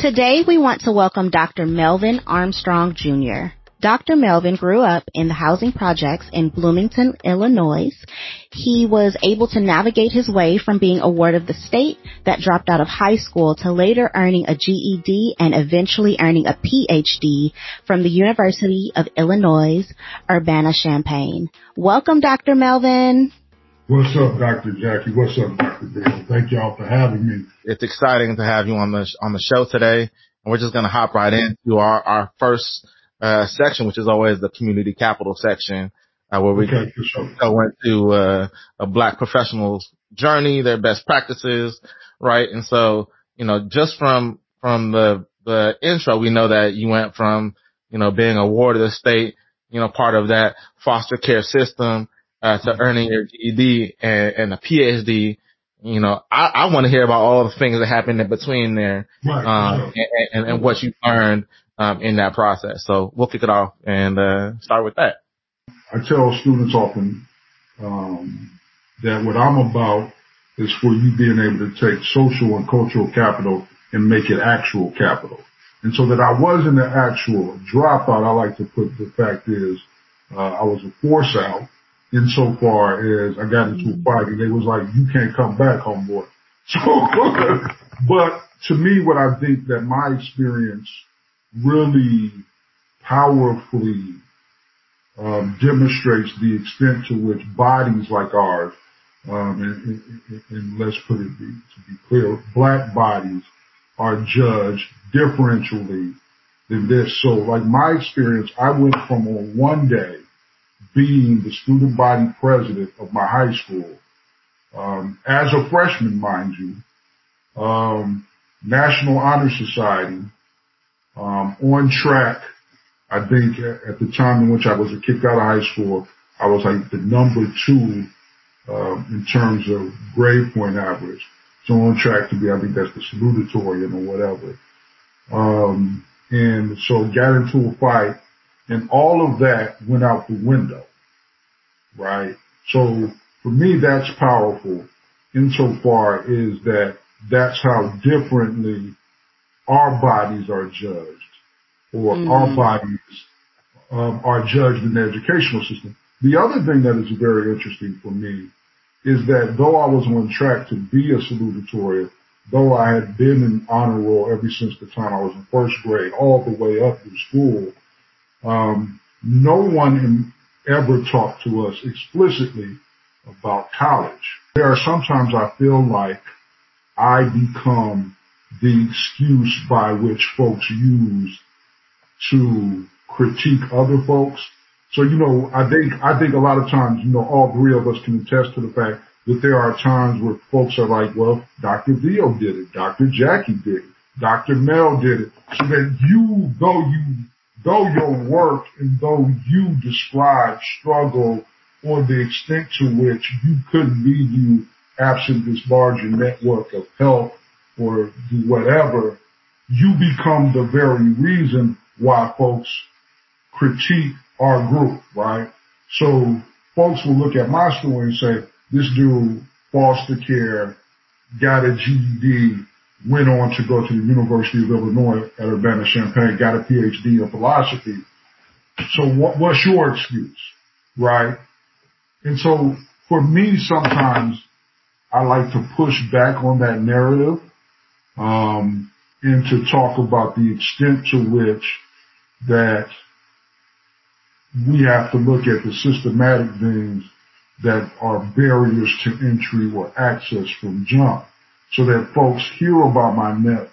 Today we want to welcome Dr. Melvin Armstrong Jr. Dr. Melvin grew up in the housing projects in Bloomington, Illinois. He was able to navigate his way from being a ward of the state that dropped out of high school to later earning a GED and eventually earning a PhD from the University of Illinois, Urbana-Champaign. Welcome, Dr. Melvin. What's up, Dr. Jackie? What's up, Dr. Dale? Thank y'all for having me. It's exciting to have you on the on the show today, and we're just going to hop right into our our first uh, section, which is always the community capital section, uh, where we okay, sure. go into uh, a black professional's journey, their best practices, right? And so, you know, just from from the the intro, we know that you went from you know being a ward of the state, you know, part of that foster care system, uh, to earning your GED and, and a PhD. You know, I, I want to hear about all the things that happened in between there, right, um, and, and, and, what you learned um, in that process. So we'll kick it off and uh, start with that. I tell students often um, that what I'm about is for you being able to take social and cultural capital and make it actual capital. And so that I wasn't an actual dropout, I like to put the fact is uh, I was a force out insofar as I got into a fight and they was like, you can't come back, homeboy. So, but to me, what I think that my experience really powerfully um, demonstrates the extent to which bodies like ours, um, and, and, and, let's put it be, to be clear, black bodies are judged differentially than this. So like my experience, I went from on one day being the student body president of my high school, um, as a freshman, mind you, um, National Honor Society, um, on track. I think at the time in which I was kicked out of high school, I was like the number two um, in terms of grade point average. So on track to be, I think that's the salutatorian or whatever. Um, and so got into a fight and all of that went out the window, right? So for me, that's powerful insofar is that that's how differently our bodies are judged or mm-hmm. our bodies um, are judged in the educational system. The other thing that is very interesting for me is that though I was on track to be a salutatorian, though I had been in honor roll ever since the time I was in first grade, all the way up through school, um, no one ever talked to us explicitly about college. There are sometimes I feel like I become the excuse by which folks use to critique other folks. So, you know, I think, I think a lot of times, you know, all three of us can attest to the fact that there are times where folks are like, well, Dr. Theo did it. Dr. Jackie did it. Dr. Mel did it. So that you, though you, though your work and though you describe struggle or the extent to which you couldn't be you absent this larger network of help or whatever, you become the very reason why folks critique our group, right? So folks will look at my story and say, this dude, foster care, got a GED, went on to go to the University of Illinois at Urbana-Champaign, got a PhD in philosophy. So what, what's your excuse, right? And so for me, sometimes I like to push back on that narrative um, and to talk about the extent to which that we have to look at the systematic things that are barriers to entry or access from jump so that folks hear about my net,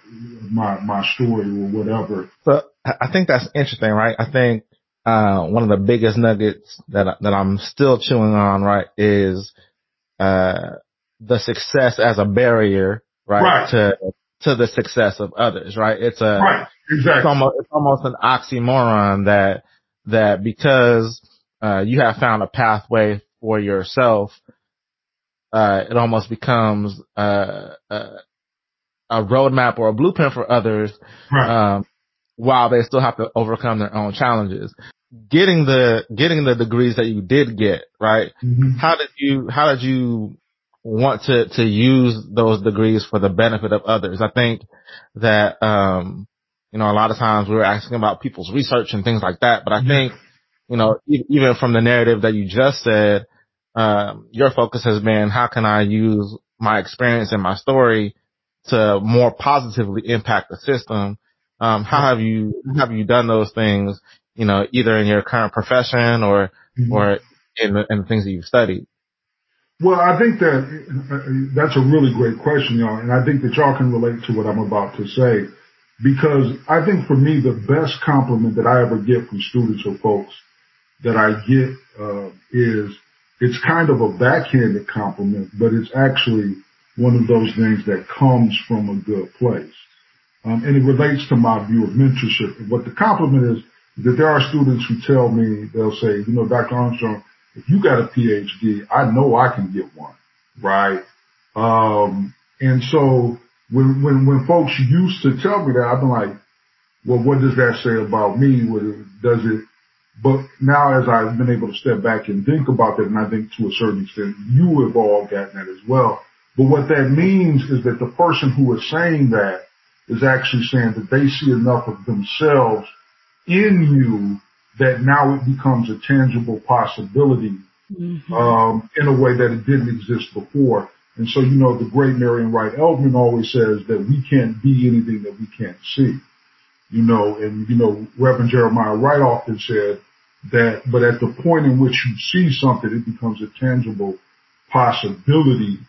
my, my story or whatever. So I think that's interesting, right? I think, uh, one of the biggest nuggets that, that I'm still chewing on, right, is, uh, the success as a barrier, right, right. to to the success of others, right? It's a, right, exactly. It's almost, it's almost an oxymoron that, that because, uh, you have found a pathway for yourself, uh, it almost becomes, uh, uh, a roadmap or a blueprint for others, right. um, while they still have to overcome their own challenges. Getting the, getting the degrees that you did get, right? Mm-hmm. How did you, how did you want to, to use those degrees for the benefit of others. I think that, um, you know, a lot of times we were asking about people's research and things like that, but I think, you know, even from the narrative that you just said, um, your focus has been how can I use my experience and my story to more positively impact the system. Um, how have you, have you done those things, you know, either in your current profession or, mm-hmm. or in the, in the things that you've studied? Well, I think that uh, that's a really great question, y'all, and I think that y'all can relate to what I'm about to say because I think for me the best compliment that I ever get from students or folks that I get uh, is it's kind of a backhanded compliment, but it's actually one of those things that comes from a good place. Um, and it relates to my view of mentorship. What the compliment is that there are students who tell me, they'll say, you know, Dr. Armstrong, if you got a PhD, I know I can get one, right? Um, and so when, when, when folks used to tell me that, I've been like, well, what does that say about me? Does it, but now as I've been able to step back and think about that, and I think to a certain extent you have all gotten that as well. But what that means is that the person who is saying that is actually saying that they see enough of themselves in you that now it becomes a tangible possibility mm-hmm. um, in a way that it didn't exist before. And so, you know, the great Marian Wright Edelman always says that we can't be anything that we can't see. You know, and you know, Reverend Jeremiah Wright often said that, but at the point in which you see something, it becomes a tangible possibility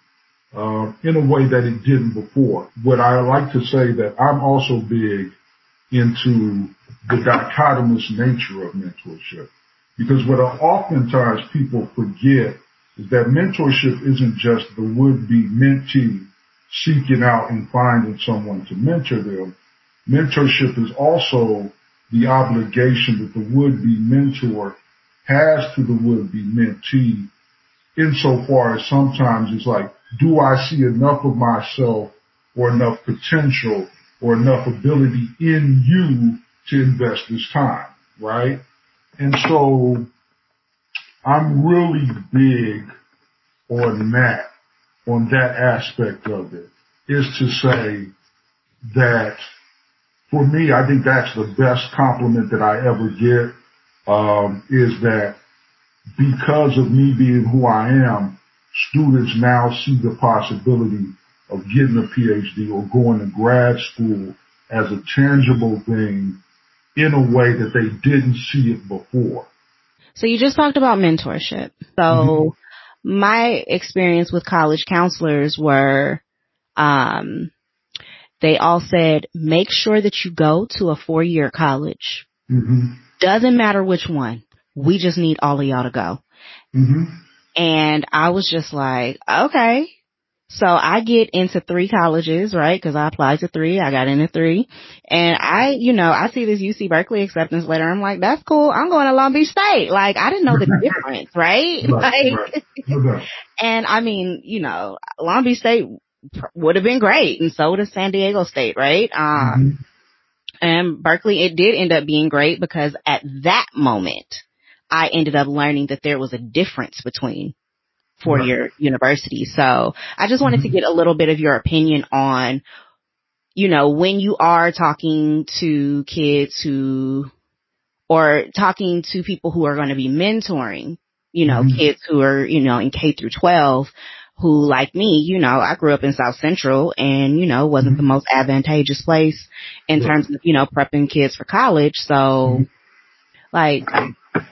uh, in a way that it didn't before. What I like to say that I'm also big into the dichotomous nature of mentorship. Because what oftentimes people forget is that mentorship isn't just the would-be mentee seeking out and finding someone to mentor them. Mentorship is also the obligation that the would-be mentor has to the would-be mentee insofar as sometimes it's like, do I see enough of myself or enough potential or enough ability in you to invest this time, right? And so I'm really big on that, on that aspect of it, is to say that for me, I think that's the best compliment that I ever get, um, is that because of me being who I am, students now see the possibility of getting a PhD or going to grad school as a tangible thing in a way that they didn't see it before. So you just talked about mentorship. So mm-hmm. my experience with college counselors were, um, they all said, make sure that you go to a four year college. Mm-hmm. Doesn't matter which one. We just need all of y'all to go. Mm-hmm. And I was just like, okay. So I get into three colleges, right? Cause I applied to three. I got into three and I, you know, I see this UC Berkeley acceptance letter. I'm like, that's cool. I'm going to Long Beach State. Like I didn't know the difference, right? right like, right. and I mean, you know, Long Beach State would have been great and so does San Diego State, right? Um, mm-hmm. and Berkeley, it did end up being great because at that moment, I ended up learning that there was a difference between for right. your university. So I just wanted mm-hmm. to get a little bit of your opinion on, you know, when you are talking to kids who, or talking to people who are going to be mentoring, you know, mm-hmm. kids who are, you know, in K through 12, who like me, you know, I grew up in South Central and, you know, wasn't mm-hmm. the most advantageous place in terms of, you know, prepping kids for college. So mm-hmm. like,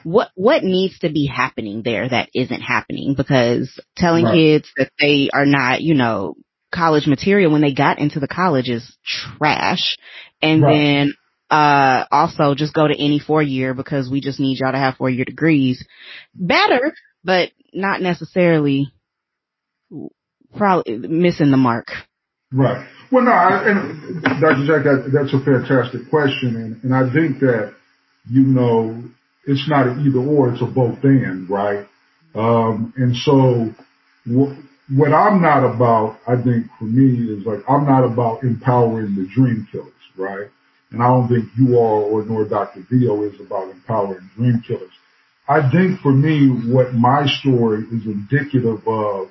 what what needs to be happening there that isn't happening because telling right. kids that they are not, you know, college material when they got into the college is trash. And right. then uh also just go to any four year because we just need y'all to have four year degrees. Better, but not necessarily probably missing the mark. Right. Well, no, I, and Dr. Jack, that, that's a fantastic question, and, and I think that you know it's not an either or, it's a both and, right? Um, and so wh- what I'm not about, I think for me is like, I'm not about empowering the dream killers, right? And I don't think you all or nor Dr. Vio is about empowering dream killers. I think for me, what my story is indicative of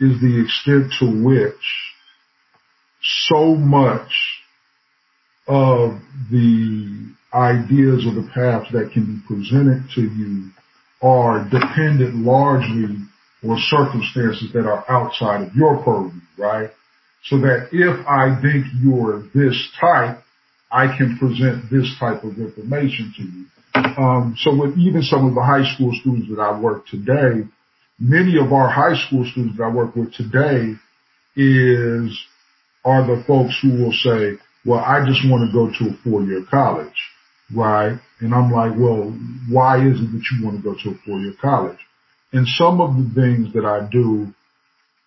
is the extent to which so much of the ideas or the paths that can be presented to you are dependent largely on circumstances that are outside of your purview, right? So that if I think you're this type, I can present this type of information to you. Um, so with even some of the high school students that I work today, many of our high school students that I work with today is, are the folks who will say, well, I just want to go to a four year college, right? And I'm like, well, why is it that you want to go to a four year college? And some of the things that I do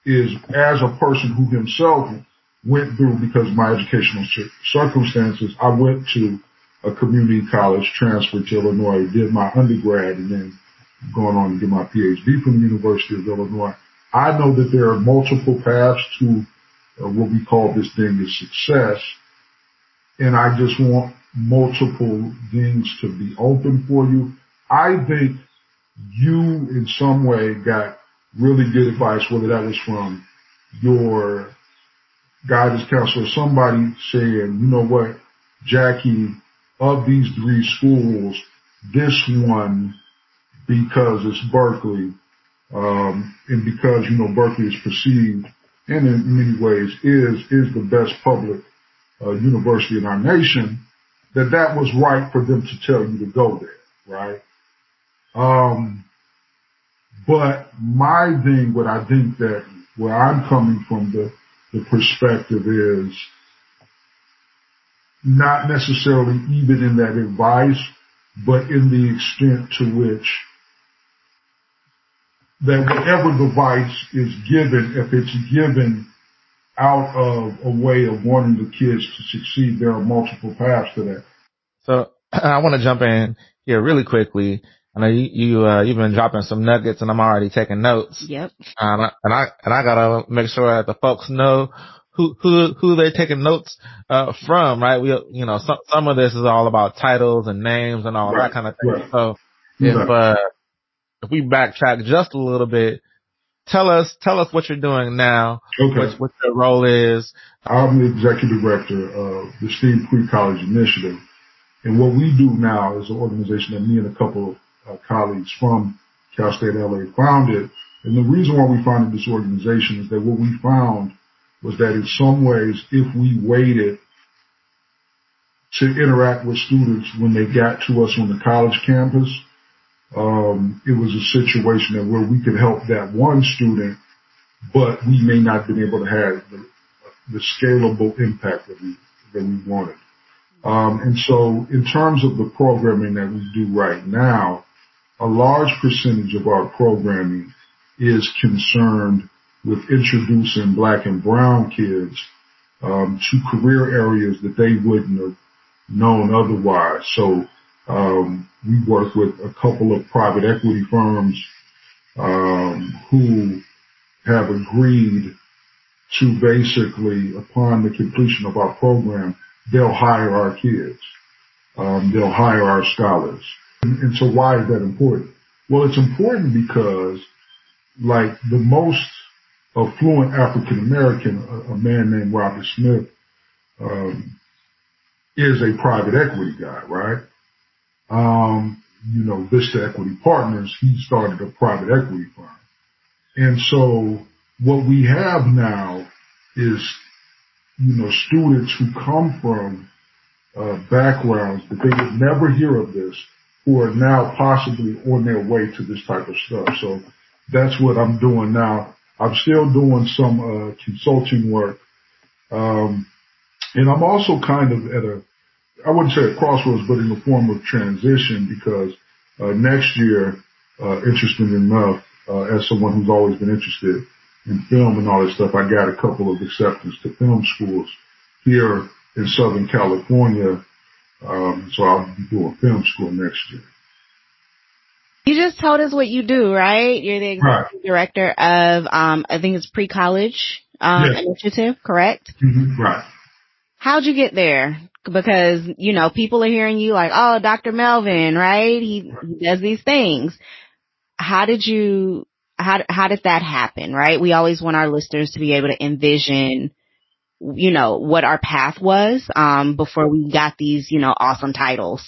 is as a person who himself went through because of my educational circumstances, I went to a community college, transferred to Illinois, did my undergrad, and then going on to get my PhD from the University of Illinois. I know that there are multiple paths to uh, what we call this thing is success. And I just want multiple things to be open for you. I think you in some way got really good advice, whether that was from your guidance counselor, somebody saying, you know what, Jackie, of these three schools, this one, because it's Berkeley, um, and because, you know, Berkeley is perceived and in many ways is, is the best public uh, university in our nation, that that was right for them to tell you to go there, right? Um, but my thing, what I think that where I'm coming from the, the perspective is not necessarily even in that advice, but in the extent to which that whatever device is given, if it's given out of a way of wanting the kids to succeed, there are multiple paths to that. So I want to jump in here really quickly. I know you, you, uh, you've been dropping some nuggets and I'm already taking notes. Yep. Um, and I, and I gotta make sure that the folks know who, who, who they're taking notes, uh, from, right? We, you know, some, some of this is all about titles and names and all right. that kind of thing. Right. So if, uh, if we backtrack just a little bit, tell us, tell us what you're doing now. Okay. What, what your role is. I'm the executive director of the STEAM Pre-College Initiative. And what we do now is an organization that me and a couple of uh, colleagues from Cal State LA founded. And the reason why we founded this organization is that what we found was that in some ways, if we waited to interact with students when they got to us on the college campus, um, it was a situation where we could help that one student, but we may not have been able to have the, the scalable impact that we that we wanted. Um, and so, in terms of the programming that we do right now, a large percentage of our programming is concerned with introducing black and brown kids um, to career areas that they wouldn't have known otherwise. So um, we work with a couple of private equity firms um, who have agreed to basically, upon the completion of our program, they'll hire our kids. Um, they'll hire our scholars. And, and so why is that important? Well, it's important because like the most affluent African American, a, a, man named Robert Smith, um, is a private equity guy, right? Um, you know, Vista Equity Partners, he started a private equity firm. And so what we have now is, you know, students who come from uh, backgrounds that they would never hear of this who are now possibly on their way to this type of stuff. So that's what I'm doing now. I'm still doing some uh, consulting work. Um, and I'm also kind of at a, I wouldn't say a crossroads, but in the form of transition because uh, next year, uh, interesting enough, uh, as someone who's always been interested in film and all that stuff, I got a couple of acceptance to film schools here in Southern California um, so I'll be doing film school next year. You just told us what you do, right? You're the executive right. director of, um, I think it's pre-college um, yes. initiative, correct? Mm-hmm. Right. How'd you get there? Because you know people are hearing you like, oh, Dr. Melvin, right? He, does these things. How did you? how, how did that happen, right? We always want our listeners to be able to envision, you know, what our path was, um, before we got these, you know, awesome titles.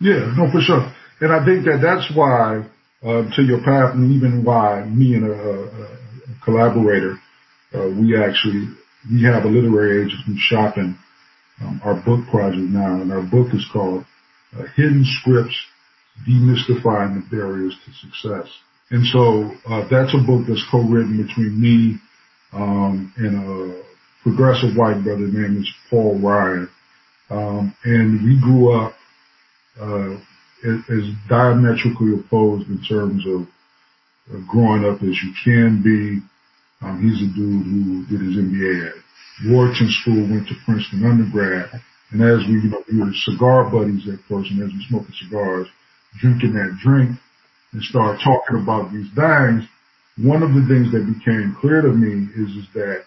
Yeah, no, for sure. And I think that that's why, uh, to your path and even why me and a, a, a collaborator, uh, we actually, we have a literary agent who's shopping, um, our book project now and our book is called uh, Hidden Scripts, Demystifying the Barriers to Success. And so, uh, that's a book that's co-written between me, um, and a progressive white brother named Paul Ryan. Um, and we grew up, uh, as diametrically opposed in terms of growing up as you can be. Um, he's a dude who did his MBA at Wharton School, went to Princeton undergrad, and as we, you know, we were cigar buddies at first, and as we the cigars, drinking that drink, and started talking about these things, one of the things that became clear to me is, is that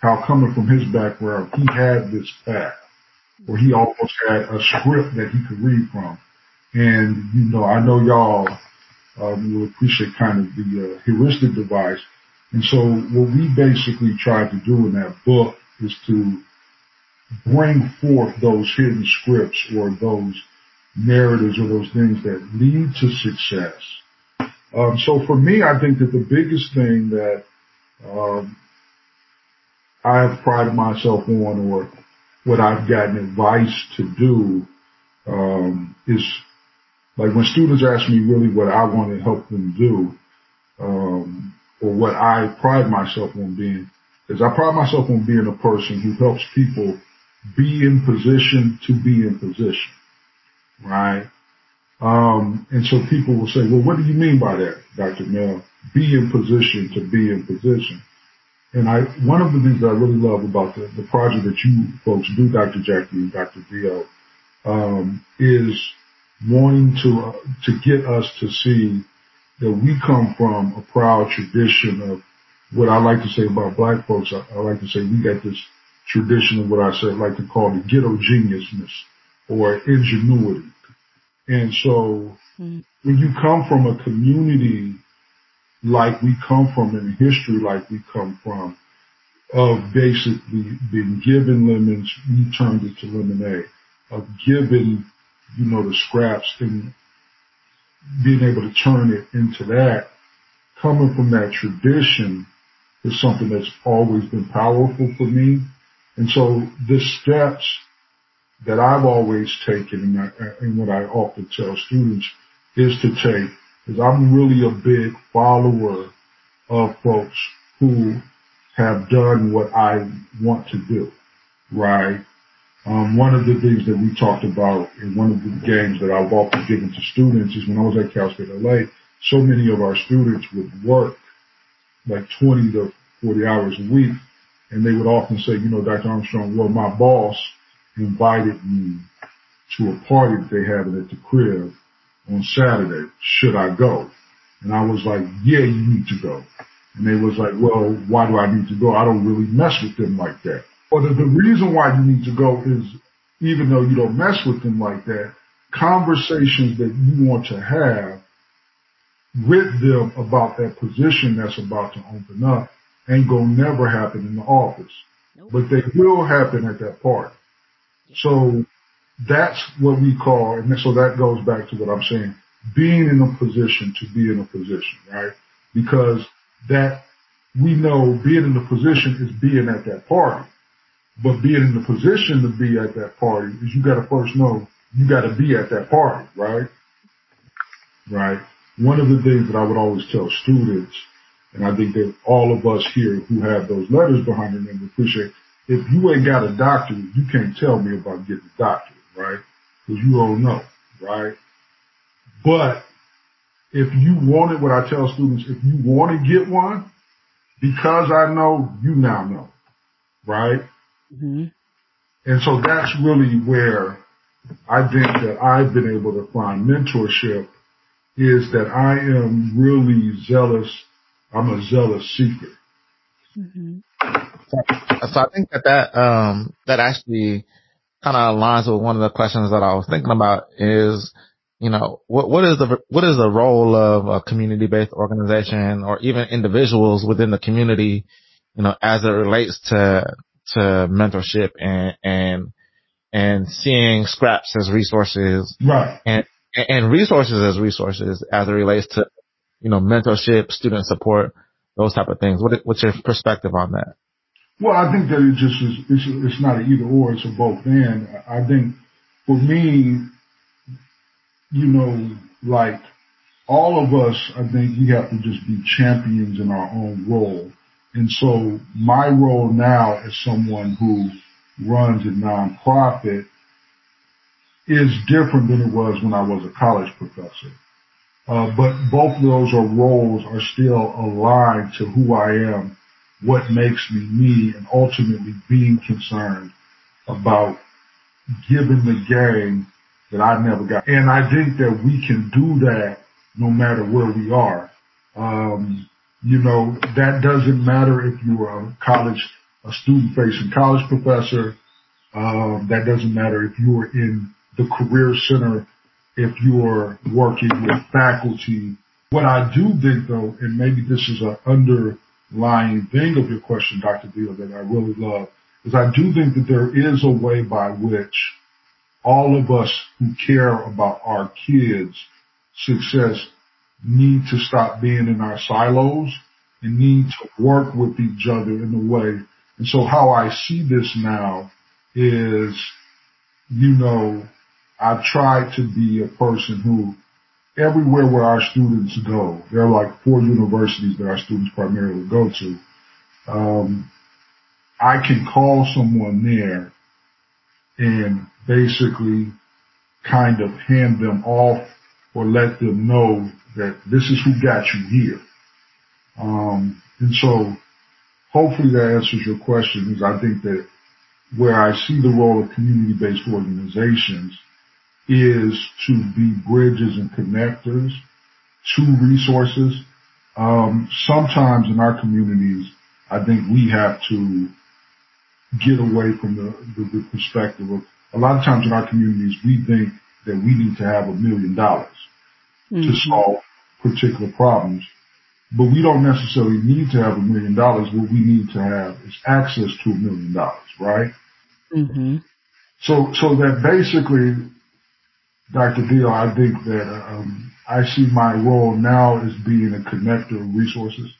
how coming from his background, he had this path, or he almost had a script that he could read from. And, you know, I know y'all um, will appreciate kind of the uh, heuristic device. And so what we basically tried to do in that book is to bring forth those hidden scripts or those narratives or those things that lead to success. Um, so for me, I think that the biggest thing that um, I've prided myself on or what I've gotten advice to do um, is like when students ask me really what I want to help them do, um, or what I pride myself on being, is I pride myself on being a person who helps people be in position to be in position, right? Um, and so people will say, well, what do you mean by that, Dr. Mel? Be in position to be in position. And I, one of the things that I really love about the, the project that you folks do, Dr. Jackie and Dr. Dio, um, is wanting to uh, to get us to see that we come from a proud tradition of what I like to say about black folks. I, I like to say we got this tradition of what I said like to call the ghetto geniusness or ingenuity. And so mm. when you come from a community like we come from in history like we come from of basically being given lemons, we turned it to lemonade, of giving you know, the scraps and being able to turn it into that, coming from that tradition is something that's always been powerful for me. And so the steps that I've always taken and, I, and what I often tell students is to take, is I'm really a big follower of folks who have done what I want to do, right? Um, one of the things that we talked about in one of the games that I've often given to students is when I was at Cal State LA, so many of our students would work like 20 to 40 hours a week. And they would often say, you know, Dr. Armstrong, well, my boss invited me to a party that they having at the crib on Saturday. Should I go? And I was like, yeah, you need to go. And they was like, well, why do I need to go? I don't really mess with them like that. But the reason why you need to go is even though you don't mess with them like that, conversations that you want to have with them about that position that's about to open up ain't gonna never happen in the office. Nope. But they will happen at that party. So that's what we call, and so that goes back to what I'm saying, being in a position to be in a position, right? Because that we know being in a position is being at that party. But being in the position to be at that party is you gotta first know you gotta be at that party, right? Right. One of the things that I would always tell students, and I think that all of us here who have those letters behind their name appreciate, if you ain't got a doctorate, you can't tell me about getting a doctorate, right? Cause you don't know, right? But if you want it, what I tell students, if you want to get one, because I know, you now know, right? Mm-hmm. And so that's really where I think that I've been able to find mentorship is that I am really zealous. I'm a zealous seeker. Mm-hmm. So I think that that, um, that actually kind of aligns with one of the questions that I was thinking about is, you know, what, what is the, what is the role of a community-based organization or even individuals within the community, you know, as it relates to, to mentorship and, and, and seeing scraps as resources. Right. And, and resources as resources as it relates to, you know, mentorship, student support, those type of things. What, what's your perspective on that? Well, I think that it just is, it's, it's not an either or, it's a both and. I think for me, you know, like all of us, I think we have to just be champions in our own role. And so my role now as someone who runs a nonprofit is different than it was when I was a college professor. Uh, but both of those are roles are still aligned to who I am what makes me me and ultimately being concerned about giving the game that I never got. And I think that we can do that no matter where we are. Um, you know, that doesn't matter if you're a college, a student facing college professor. Um, that doesn't matter if you're in the career center, if you're working with faculty. What I do think though, and maybe this is an underlying thing of your question, Dr. Beal, that I really love is I do think that there is a way by which all of us who care about our kids' success need to stop being in our silos and need to work with each other in a way. And so how I see this now is, you know, I try to be a person who everywhere where our students go, there are like four universities that our students primarily go to. Um, I can call someone there and basically kind of hand them off or let them know that this is who got you here. Um, and so hopefully that answers your question is I think that where I see the role of community-based organizations is to be bridges and connectors to resources. Um, sometimes in our communities, I think we have to get away from the, the, the perspective of a lot of times in our communities, we think that we need to have a million dollars to mm-hmm. solve particular problems. But we don't necessarily need to have a million dollars. What we need to have is access to a million dollars, right? Mm-hmm. So, so that basically Dr. Deal, I think that um, I see my role now as being a connector of resources.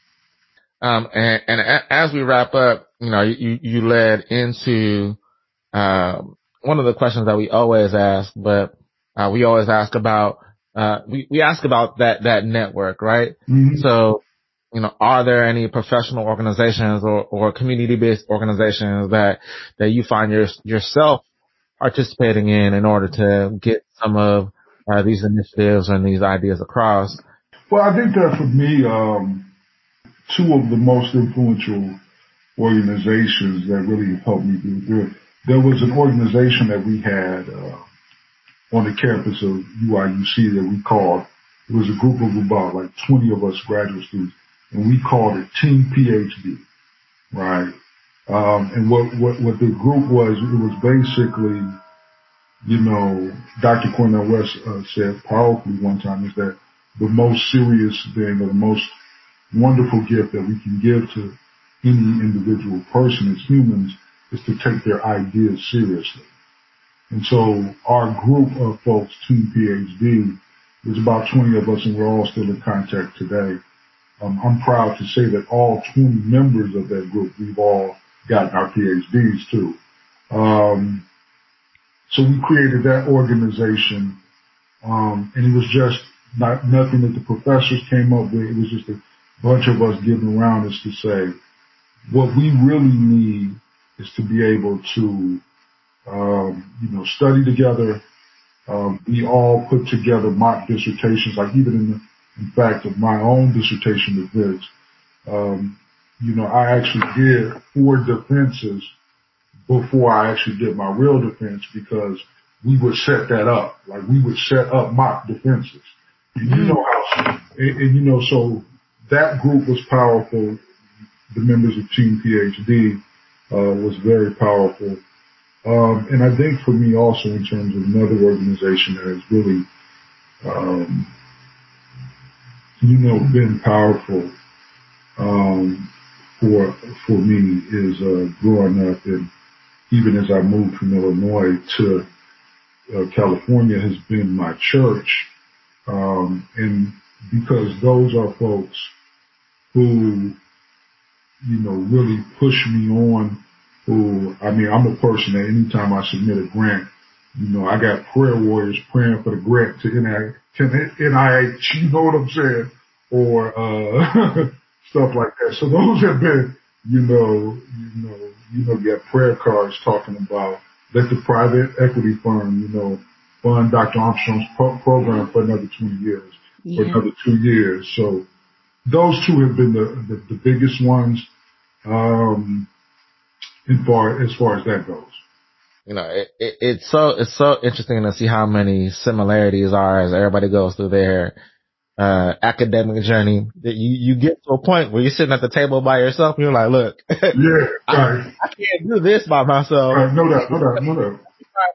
Um, and, and as we wrap up, you know, you, you led into um, one of the questions that we always ask, but uh, we always ask about uh, we, we ask about that that network, right? Mm-hmm. So, you know, are there any professional organizations or, or community based organizations that that you find your, yourself participating in in order to get some of uh, these initiatives and these ideas across? Well, I think that for me, um, two of the most influential organizations that really helped me do there, there was an organization that we had uh, on the campus of UIUC that we called, it was a group of about like 20 of us graduate students, and we called it Team PhD, right? Um, and what, what, what the group was, it was basically you know, Dr. Cornel West uh, said powerfully one time is that the most serious thing or the most wonderful gift that we can give to any individual person as humans is to take their ideas seriously. And so our group of folks, Team PhD, there's about 20 of us and we're all still in contact today. Um, I'm proud to say that all 20 members of that group, we've all gotten our PhDs too. Um, so we created that organization, um, and it was just not nothing that the professors came up with. It was just a bunch of us getting around us to say, what we really need is to be able to, um, you know, study together. Um, we all put together mock dissertations, like even in the, in fact, of my own dissertation with this, um, you know, I actually did four defenses before I actually did my real defense because we would set that up. Like we would set up mock defenses. And you know how, and, and you know, so that group was powerful. The members of Team PhD, uh, was very powerful. Um, and I think for me also in terms of another organization that has really, um, you know, been powerful um, for for me is uh, growing up and even as I moved from Illinois to uh, California has been my church, um, and because those are folks who you know really push me on. Who I mean, I'm a person that anytime I submit a grant, you know, I got prayer warriors praying for the grant to NIH, you know what I'm saying? Or, uh, stuff like that. So those have been, you know, you know, you know, you get prayer cards talking about let the private equity firm, you know, fund Dr. Armstrong's pro- program for another two years, yeah. for another two years. So those two have been the, the, the biggest ones, um, in far, as far as that goes. You know, it, it, it's so, it's so interesting to see how many similarities are as everybody goes through their uh, academic journey that you, you get to a point where you're sitting at the table by yourself and you're like, look, yeah, I, right. I can't do this by myself. Right, no doubt, no doubt, no doubt.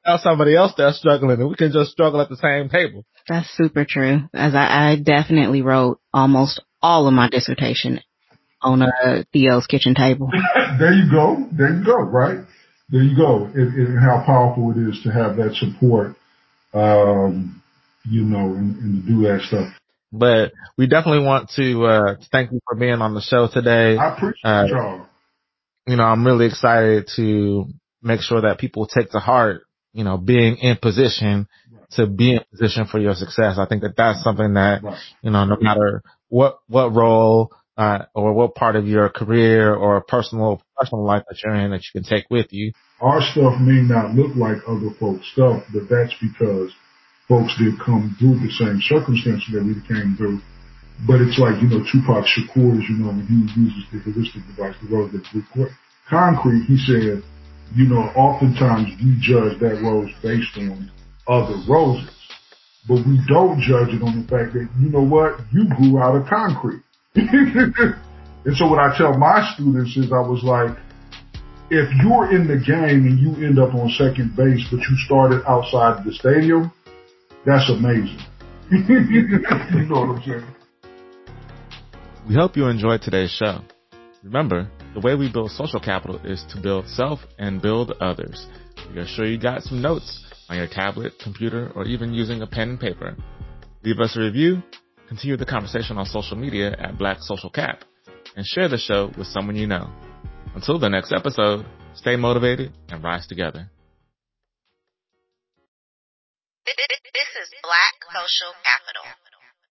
Now somebody else that's struggling and we can just struggle at the same table. That's super true. As I, I definitely wrote almost all of my dissertation on a Theo's kitchen table. there you go. There you go. Right. There you go. And, and how powerful it is to have that support, um, you know, and, and to do that stuff. But we definitely want to uh, thank you for being on the show today. I appreciate uh, y'all. You know, I'm really excited to make sure that people take to heart, you know, being in position to be in position for your success. I think that that's something that, you know, no matter what, what role, uh, or what part of your career or personal, personal life that you're in that you can take with you. Our stuff may not look like other folks' stuff, but that's because folks did come through the same circumstances that we came through. But it's like, you know, Tupac Shakur, you know, when he uses the heuristic device, the rose that grew concrete, he said, you know, oftentimes we judge that rose based on other roses. But we don't judge it on the fact that, you know what, you grew out of concrete. and so what I tell my students is I was like, if you're in the game and you end up on second base, but you started outside the stadium, that's amazing. you know what I'm saying? We hope you enjoyed today's show. Remember, the way we build social capital is to build self and build others. Are sure you got some notes on your tablet, computer, or even using a pen and paper. Leave us a review, continue the conversation on social media at Black Social Cap, and share the show with someone you know. Until the next episode, stay motivated and rise together. Black Social Capital.